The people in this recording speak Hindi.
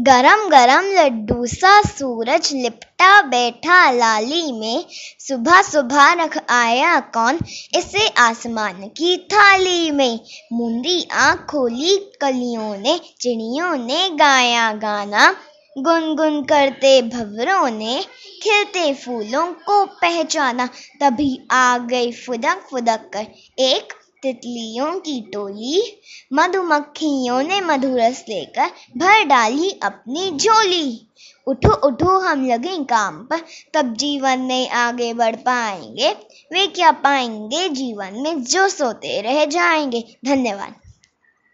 गरम गरम लड्डू सा सूरज लिपटा बैठा लाली में। सुबह सुबह रख आया कौन? इसे आसमान की थाली में। मुंदी आँख खोली, कलियों ने, चिड़ियों ने गाया गाना। गुनगुन करते भवरों ने, खिलते फूलों को पहचाना। तभी आ गई फुदक फुदक कर एक तितलियों की टोली मधुमक्खियों ने मधुरस लेकर भर डाली अपनी झोली। उठो उठो, हम लगे काम पर, तब जीवन में आगे बढ़ पाएँगे। वे क्या पाएँगे? जीवन में जो सोते रह जाएँगे। धन्यवाद।